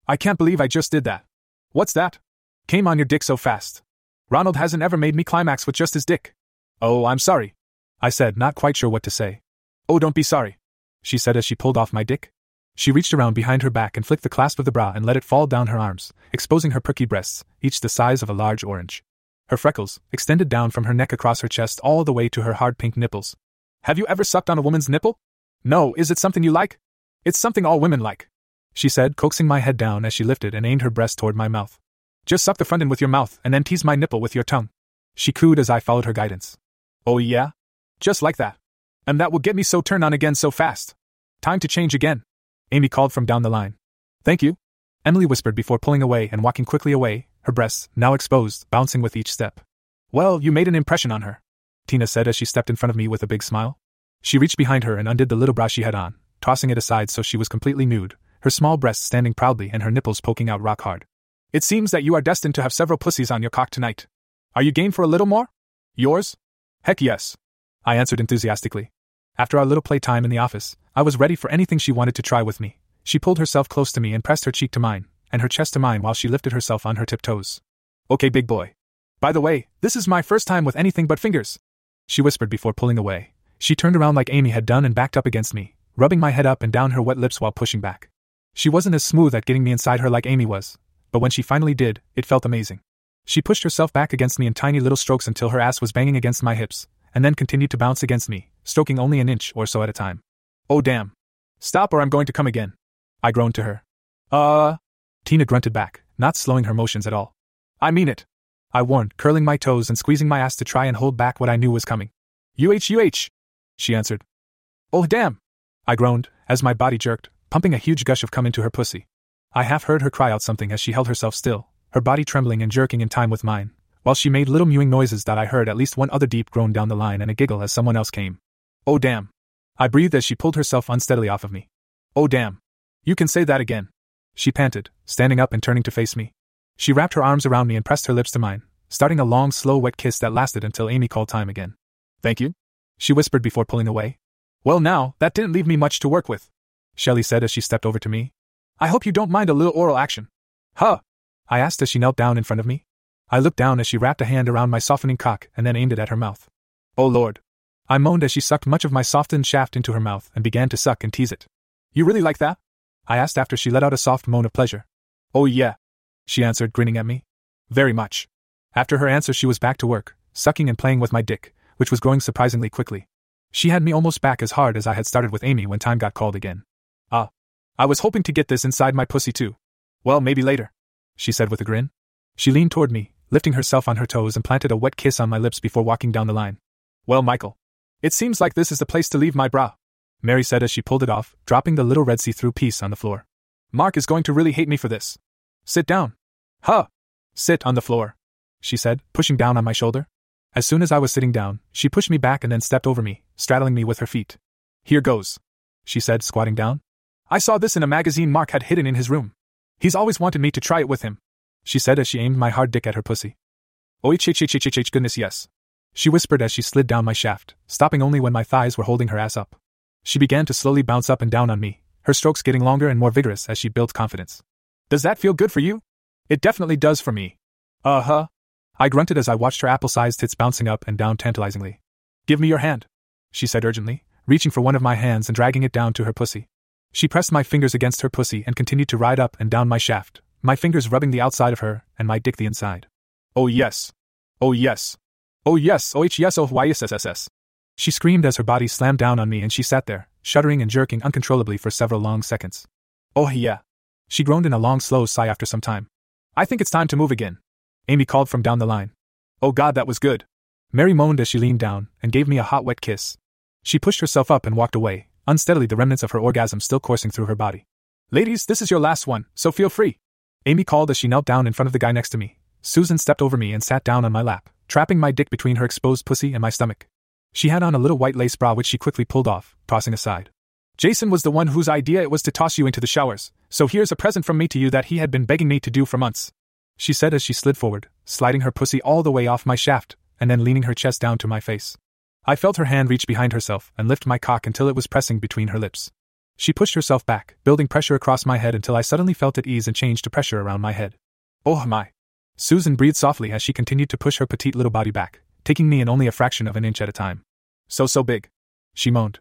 I can't believe I just did that. What's that? Came on your dick so fast. Ronald hasn't ever made me climax with just his dick. Oh, I'm sorry. I said, not quite sure what to say. Oh, don't be sorry, she said as she pulled off my dick. She reached around behind her back and flicked the clasp of the bra and let it fall down her arms, exposing her perky breasts, each the size of a large orange. Her freckles extended down from her neck across her chest all the way to her hard pink nipples. Have you ever sucked on a woman's nipple? No, is it something you like? It's something all women like, she said, coaxing my head down as she lifted and aimed her breast toward my mouth. Just suck the front end with your mouth and then tease my nipple with your tongue. She cooed as I followed her guidance. Oh, yeah? Just like that. And that will get me so turned on again so fast. Time to change again. Amy called from down the line. Thank you. Emily whispered before pulling away and walking quickly away, her breasts, now exposed, bouncing with each step. Well, you made an impression on her, Tina said as she stepped in front of me with a big smile. She reached behind her and undid the little bra she had on, tossing it aside so she was completely nude, her small breasts standing proudly and her nipples poking out rock hard. It seems that you are destined to have several pussies on your cock tonight. Are you game for a little more? Yours? Heck yes. I answered enthusiastically. After our little playtime in the office, I was ready for anything she wanted to try with me. She pulled herself close to me and pressed her cheek to mine, and her chest to mine while she lifted herself on her tiptoes. Okay, big boy. By the way, this is my first time with anything but fingers. She whispered before pulling away. She turned around like Amy had done and backed up against me, rubbing my head up and down her wet lips while pushing back. She wasn't as smooth at getting me inside her like Amy was, but when she finally did, it felt amazing. She pushed herself back against me in tiny little strokes until her ass was banging against my hips, and then continued to bounce against me, stroking only an inch or so at a time. Oh damn. Stop or I'm going to come again. I groaned to her. Uh. Tina grunted back, not slowing her motions at all. I mean it. I warned, curling my toes and squeezing my ass to try and hold back what I knew was coming. UH, UH, she answered. Oh damn. I groaned, as my body jerked, pumping a huge gush of cum into her pussy. I half heard her cry out something as she held herself still, her body trembling and jerking in time with mine, while she made little mewing noises that I heard at least one other deep groan down the line and a giggle as someone else came. Oh damn. I breathed as she pulled herself unsteadily off of me. Oh damn. You can say that again. She panted, standing up and turning to face me. She wrapped her arms around me and pressed her lips to mine, starting a long, slow, wet kiss that lasted until Amy called time again. Thank you? She whispered before pulling away. Well, now, that didn't leave me much to work with, Shelley said as she stepped over to me. I hope you don't mind a little oral action. Huh? I asked as she knelt down in front of me. I looked down as she wrapped a hand around my softening cock and then aimed it at her mouth. Oh lord. I moaned as she sucked much of my softened shaft into her mouth and began to suck and tease it. You really like that? I asked after she let out a soft moan of pleasure. Oh yeah. She answered, grinning at me. Very much. After her answer, she was back to work, sucking and playing with my dick, which was growing surprisingly quickly. She had me almost back as hard as I had started with Amy when time got called again. Ah. I was hoping to get this inside my pussy too. Well, maybe later, she said with a grin. She leaned toward me, lifting herself on her toes and planted a wet kiss on my lips before walking down the line. Well, Michael. It seems like this is the place to leave my bra, Mary said as she pulled it off, dropping the little red see through piece on the floor. Mark is going to really hate me for this. Sit down. Huh. Sit on the floor, she said, pushing down on my shoulder. As soon as I was sitting down, she pushed me back and then stepped over me, straddling me with her feet. Here goes, she said, squatting down. I saw this in a magazine Mark had hidden in his room. He's always wanted me to try it with him she said as she aimed my hard dick at her pussy. Oh, h h h h h goodness yes. She whispered as she slid down my shaft, stopping only when my thighs were holding her ass up. She began to slowly bounce up and down on me, her strokes getting longer and more vigorous as she built confidence. Does that feel good for you? It definitely does for me. Uh huh. I grunted as I watched her apple sized tits bouncing up and down tantalizingly. Give me your hand, she said urgently, reaching for one of my hands and dragging it down to her pussy. She pressed my fingers against her pussy and continued to ride up and down my shaft, my fingers rubbing the outside of her, and my dick the inside. Oh yes. Oh yes. Oh yes, oh yes, oh yes, She screamed as her body slammed down on me and she sat there, shuddering and jerking uncontrollably for several long seconds. Oh yeah. She groaned in a long, slow sigh after some time. I think it's time to move again. Amy called from down the line. Oh god, that was good. Mary moaned as she leaned down and gave me a hot, wet kiss. She pushed herself up and walked away, unsteadily, the remnants of her orgasm still coursing through her body. Ladies, this is your last one, so feel free. Amy called as she knelt down in front of the guy next to me. Susan stepped over me and sat down on my lap, trapping my dick between her exposed pussy and my stomach. She had on a little white lace bra which she quickly pulled off, tossing aside. Jason was the one whose idea it was to toss you into the showers, so here's a present from me to you that he had been begging me to do for months. She said as she slid forward, sliding her pussy all the way off my shaft, and then leaning her chest down to my face. I felt her hand reach behind herself and lift my cock until it was pressing between her lips. She pushed herself back, building pressure across my head until I suddenly felt at ease and changed to pressure around my head. Oh my! Susan breathed softly as she continued to push her petite little body back, taking me in only a fraction of an inch at a time. So, so big. She moaned.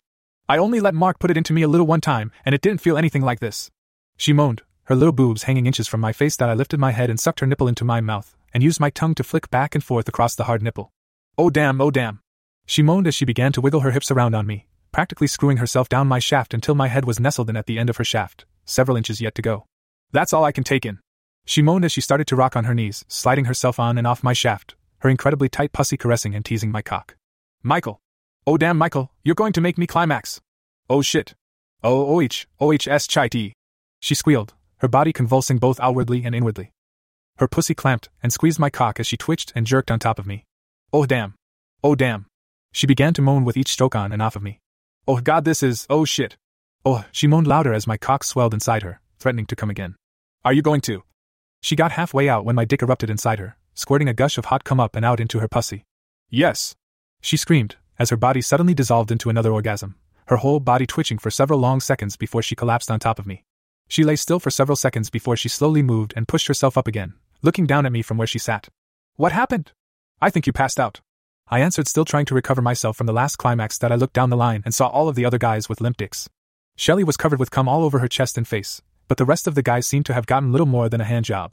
I only let Mark put it into me a little one time, and it didn't feel anything like this. She moaned, her little boobs hanging inches from my face that I lifted my head and sucked her nipple into my mouth, and used my tongue to flick back and forth across the hard nipple. Oh damn, oh damn. She moaned as she began to wiggle her hips around on me, practically screwing herself down my shaft until my head was nestled in at the end of her shaft, several inches yet to go. That's all I can take in. She moaned as she started to rock on her knees, sliding herself on and off my shaft, her incredibly tight pussy caressing and teasing my cock. Michael! Oh damn, Michael, you're going to make me climax! Oh shit! Oh OH, OHS chai tea! She squealed, her body convulsing both outwardly and inwardly. Her pussy clamped and squeezed my cock as she twitched and jerked on top of me. Oh damn! Oh damn! She began to moan with each stroke on and off of me. Oh god, this is, oh shit! Oh, she moaned louder as my cock swelled inside her, threatening to come again. Are you going to? She got halfway out when my dick erupted inside her, squirting a gush of hot cum up and out into her pussy. Yes! She screamed, as her body suddenly dissolved into another orgasm, her whole body twitching for several long seconds before she collapsed on top of me. She lay still for several seconds before she slowly moved and pushed herself up again, looking down at me from where she sat. What happened? I think you passed out. I answered, still trying to recover myself from the last climax that I looked down the line and saw all of the other guys with limp dicks. Shelley was covered with cum all over her chest and face, but the rest of the guys seemed to have gotten little more than a hand job.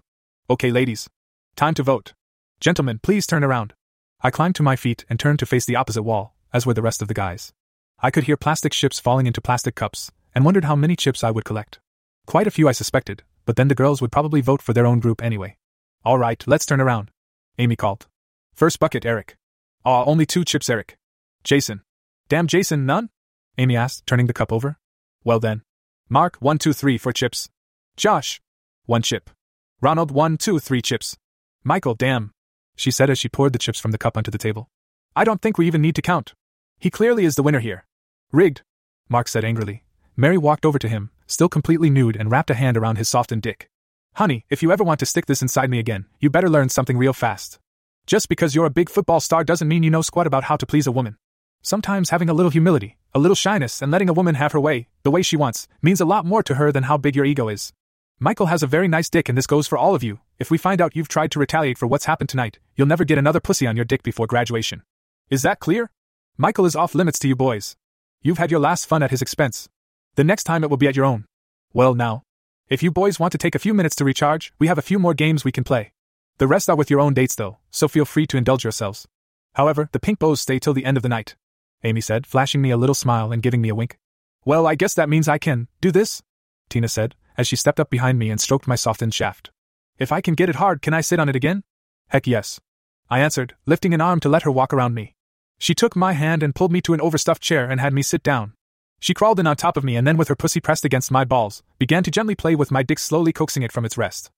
Okay, ladies. Time to vote. Gentlemen, please turn around. I climbed to my feet and turned to face the opposite wall, as were the rest of the guys. I could hear plastic chips falling into plastic cups, and wondered how many chips I would collect. Quite a few, I suspected, but then the girls would probably vote for their own group anyway. All right, let's turn around. Amy called. First bucket, Eric. Aw, only two chips, Eric. Jason. Damn, Jason, none? Amy asked, turning the cup over. Well then. Mark, one, two, three for chips. Josh. One chip. Ronald, one, two, three chips. Michael, damn. She said as she poured the chips from the cup onto the table. I don't think we even need to count. He clearly is the winner here. Rigged. Mark said angrily. Mary walked over to him, still completely nude, and wrapped a hand around his softened dick. Honey, if you ever want to stick this inside me again, you better learn something real fast. Just because you're a big football star doesn't mean you know squat about how to please a woman. Sometimes having a little humility, a little shyness, and letting a woman have her way, the way she wants, means a lot more to her than how big your ego is. Michael has a very nice dick, and this goes for all of you. If we find out you've tried to retaliate for what's happened tonight, you'll never get another pussy on your dick before graduation. Is that clear? Michael is off limits to you boys. You've had your last fun at his expense. The next time it will be at your own. Well, now. If you boys want to take a few minutes to recharge, we have a few more games we can play. The rest are with your own dates, though, so feel free to indulge yourselves. However, the pink bows stay till the end of the night. Amy said, flashing me a little smile and giving me a wink. Well, I guess that means I can do this? Tina said, as she stepped up behind me and stroked my softened shaft. If I can get it hard, can I sit on it again? Heck yes. I answered, lifting an arm to let her walk around me. She took my hand and pulled me to an overstuffed chair and had me sit down. She crawled in on top of me and then, with her pussy pressed against my balls, began to gently play with my dick, slowly coaxing it from its rest.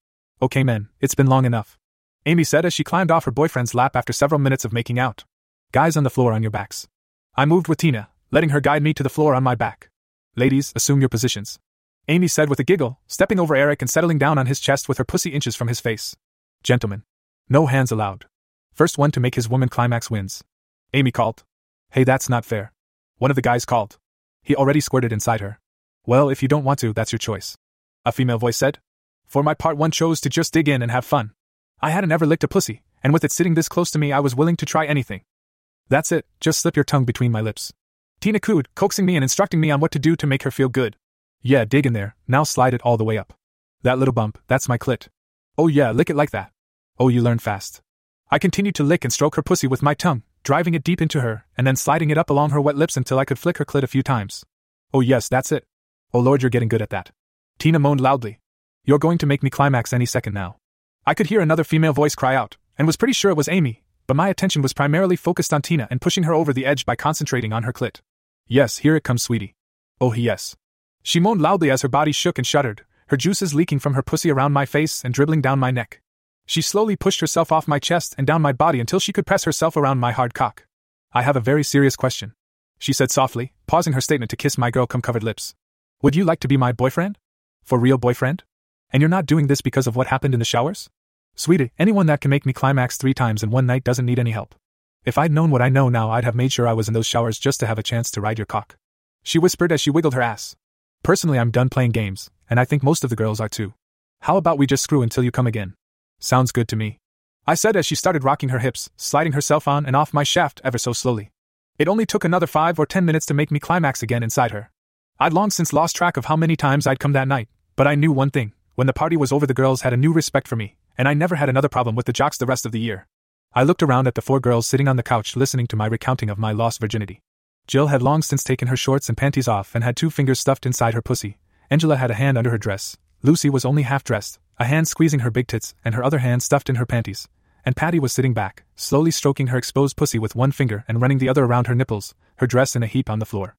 Okay, men, it's been long enough. Amy said as she climbed off her boyfriend's lap after several minutes of making out. Guys on the floor on your backs. I moved with Tina, letting her guide me to the floor on my back. Ladies, assume your positions. Amy said with a giggle, stepping over Eric and settling down on his chest with her pussy inches from his face. Gentlemen. No hands allowed. First one to make his woman climax wins. Amy called. Hey, that's not fair. One of the guys called. He already squirted inside her. Well, if you don't want to, that's your choice. A female voice said. For my part, one chose to just dig in and have fun. I hadn't ever licked a pussy, and with it sitting this close to me, I was willing to try anything. That's it, just slip your tongue between my lips. Tina cooed, coaxing me and instructing me on what to do to make her feel good. Yeah, dig in there, now slide it all the way up. That little bump, that's my clit. Oh yeah, lick it like that. Oh, you learn fast. I continued to lick and stroke her pussy with my tongue, driving it deep into her, and then sliding it up along her wet lips until I could flick her clit a few times. Oh yes, that's it. Oh lord, you're getting good at that. Tina moaned loudly. You're going to make me climax any second now. I could hear another female voice cry out, and was pretty sure it was Amy, but my attention was primarily focused on Tina and pushing her over the edge by concentrating on her clit. Yes, here it comes, sweetie. Oh, yes. She moaned loudly as her body shook and shuddered, her juices leaking from her pussy around my face and dribbling down my neck. She slowly pushed herself off my chest and down my body until she could press herself around my hard cock. I have a very serious question. She said softly, pausing her statement to kiss my girl cum covered lips. Would you like to be my boyfriend? For real boyfriend? And you're not doing this because of what happened in the showers? Sweetie, anyone that can make me climax three times in one night doesn't need any help. If I'd known what I know now, I'd have made sure I was in those showers just to have a chance to ride your cock. She whispered as she wiggled her ass. Personally, I'm done playing games, and I think most of the girls are too. How about we just screw until you come again? Sounds good to me. I said as she started rocking her hips, sliding herself on and off my shaft ever so slowly. It only took another five or ten minutes to make me climax again inside her. I'd long since lost track of how many times I'd come that night, but I knew one thing when the party was over, the girls had a new respect for me, and I never had another problem with the jocks the rest of the year. I looked around at the four girls sitting on the couch listening to my recounting of my lost virginity. Jill had long since taken her shorts and panties off and had two fingers stuffed inside her pussy. Angela had a hand under her dress. Lucy was only half dressed, a hand squeezing her big tits and her other hand stuffed in her panties. And Patty was sitting back, slowly stroking her exposed pussy with one finger and running the other around her nipples, her dress in a heap on the floor.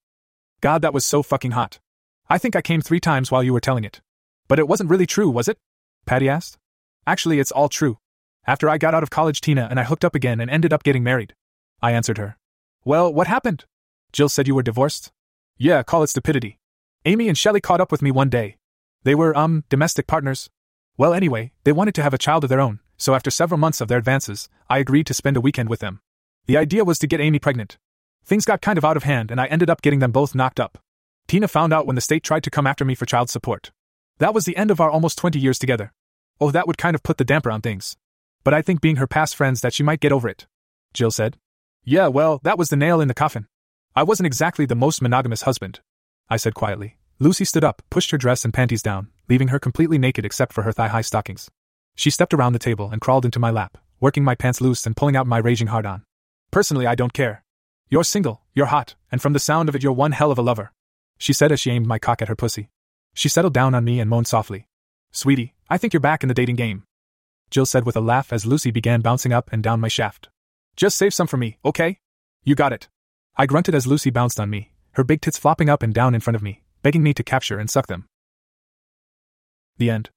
God, that was so fucking hot. I think I came three times while you were telling it. But it wasn't really true, was it? Patty asked. Actually, it's all true. After I got out of college, Tina and I hooked up again and ended up getting married. I answered her. Well, what happened? Jill said you were divorced? Yeah, call it stupidity. Amy and Shelley caught up with me one day. They were, um, domestic partners. Well, anyway, they wanted to have a child of their own, so after several months of their advances, I agreed to spend a weekend with them. The idea was to get Amy pregnant. Things got kind of out of hand, and I ended up getting them both knocked up. Tina found out when the state tried to come after me for child support. That was the end of our almost 20 years together. Oh, that would kind of put the damper on things. But I think being her past friends that she might get over it. Jill said. Yeah, well, that was the nail in the coffin. I wasn't exactly the most monogamous husband. I said quietly. Lucy stood up, pushed her dress and panties down, leaving her completely naked except for her thigh high stockings. She stepped around the table and crawled into my lap, working my pants loose and pulling out my raging hard on. Personally, I don't care. You're single, you're hot, and from the sound of it, you're one hell of a lover. She said as she aimed my cock at her pussy. She settled down on me and moaned softly. Sweetie, I think you're back in the dating game. Jill said with a laugh as Lucy began bouncing up and down my shaft. Just save some for me, okay? You got it. I grunted as Lucy bounced on me, her big tits flopping up and down in front of me, begging me to capture and suck them. The end.